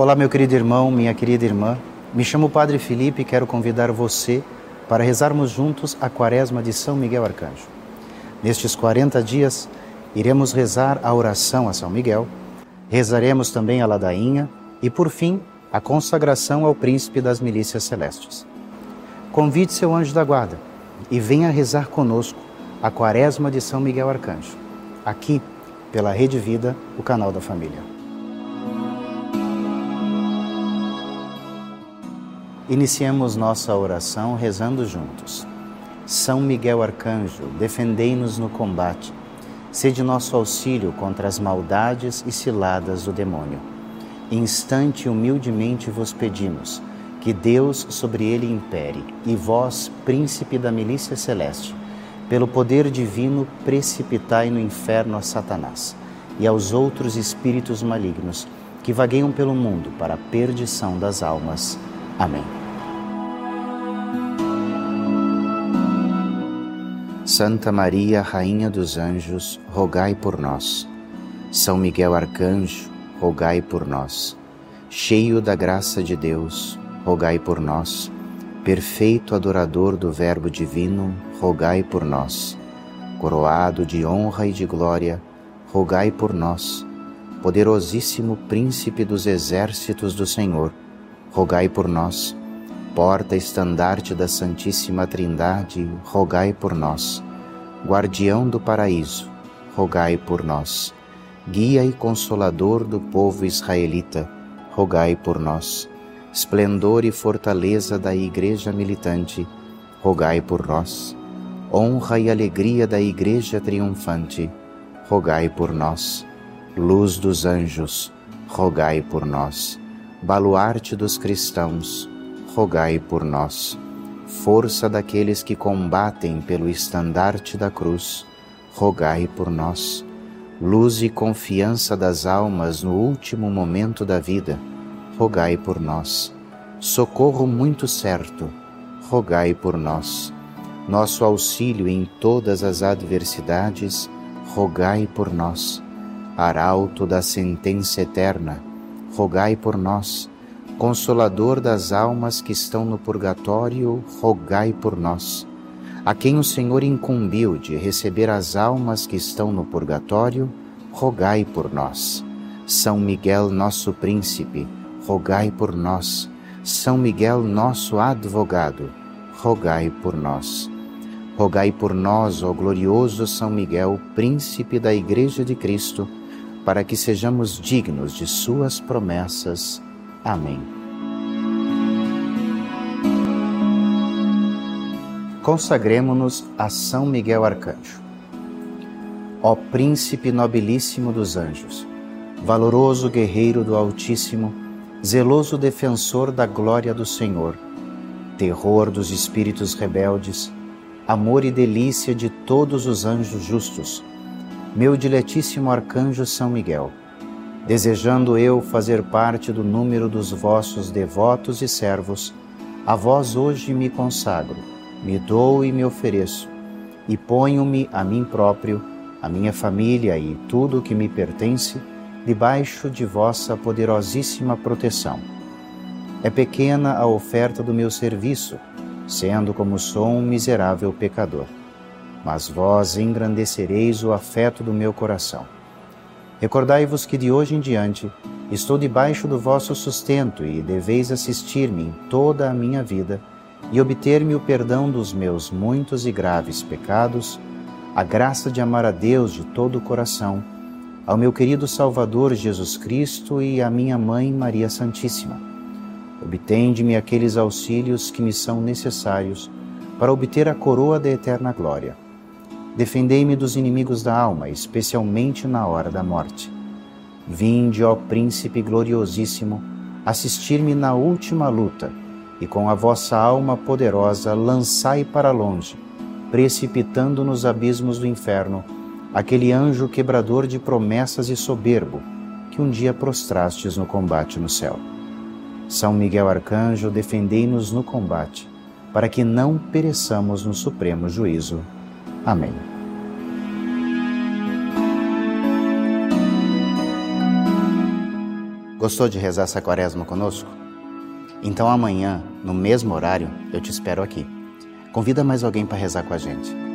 Olá, meu querido irmão, minha querida irmã. Me chamo Padre Felipe e quero convidar você para rezarmos juntos a quaresma de São Miguel Arcanjo. Nestes 40 dias, iremos rezar a oração a São Miguel, rezaremos também a ladainha e, por fim, a consagração ao príncipe das milícias celestes. Convide seu anjo da guarda e venha rezar conosco a quaresma de São Miguel Arcanjo, aqui pela Rede Vida, o canal da família. Iniciemos nossa oração rezando juntos. São Miguel Arcanjo, defendei-nos no combate. Sede nosso auxílio contra as maldades e ciladas do demônio. Instante humildemente vos pedimos que Deus sobre ele impere, e vós, príncipe da milícia celeste, pelo poder divino, precipitai no inferno a Satanás e aos outros espíritos malignos que vagueiam pelo mundo para a perdição das almas. Amém. Santa Maria, Rainha dos Anjos, rogai por nós. São Miguel Arcanjo, rogai por nós. Cheio da graça de Deus, rogai por nós. Perfeito adorador do Verbo Divino, rogai por nós. Coroado de honra e de glória, rogai por nós. Poderosíssimo Príncipe dos exércitos do Senhor, rogai por nós porta-estandarte da Santíssima Trindade, rogai por nós. Guardião do paraíso, rogai por nós. Guia e consolador do povo israelita, rogai por nós. Esplendor e fortaleza da Igreja militante, rogai por nós. Honra e alegria da Igreja triunfante, rogai por nós. Luz dos anjos, rogai por nós. Baluarte dos cristãos, rogai por nós. Força daqueles que combatem pelo estandarte da cruz, rogai por nós. Luz e confiança das almas no último momento da vida, rogai por nós. Socorro muito certo, rogai por nós. Nosso auxílio em todas as adversidades, rogai por nós. Arauto da sentença eterna, rogai por nós Consolador das almas que estão no purgatório, rogai por nós. A quem o Senhor incumbiu de receber as almas que estão no purgatório, rogai por nós. São Miguel, nosso príncipe, rogai por nós. São Miguel, nosso advogado, rogai por nós. Rogai por nós, ó glorioso São Miguel, príncipe da Igreja de Cristo, para que sejamos dignos de Suas promessas. Amém. Consagremos-nos a São Miguel Arcanjo. Ó Príncipe nobilíssimo dos anjos, valoroso guerreiro do Altíssimo, zeloso defensor da glória do Senhor, terror dos espíritos rebeldes, amor e delícia de todos os anjos justos, meu diletíssimo arcanjo São Miguel, Desejando eu fazer parte do número dos vossos devotos e servos, a vós hoje me consagro, me dou e me ofereço, e ponho-me a mim próprio, a minha família e tudo o que me pertence, debaixo de vossa poderosíssima proteção. É pequena a oferta do meu serviço, sendo como sou um miserável pecador. Mas vós engrandecereis o afeto do meu coração Recordai-vos que de hoje em diante estou debaixo do vosso sustento e deveis assistir-me em toda a minha vida e obter-me o perdão dos meus muitos e graves pecados, a graça de amar a Deus de todo o coração, ao meu querido Salvador Jesus Cristo e à minha mãe Maria Santíssima. Obtende-me aqueles auxílios que me são necessários para obter a coroa da eterna glória Defendei-me dos inimigos da alma, especialmente na hora da morte. Vinde, ó Príncipe gloriosíssimo, assistir-me na última luta, e com a vossa alma poderosa lançai para longe, precipitando nos abismos do inferno, aquele anjo quebrador de promessas e soberbo, que um dia prostrastes no combate no céu. São Miguel Arcanjo, defendei-nos no combate, para que não pereçamos no supremo juízo. Amém. Gostou de rezar essa quaresma conosco? Então amanhã, no mesmo horário, eu te espero aqui. Convida mais alguém para rezar com a gente.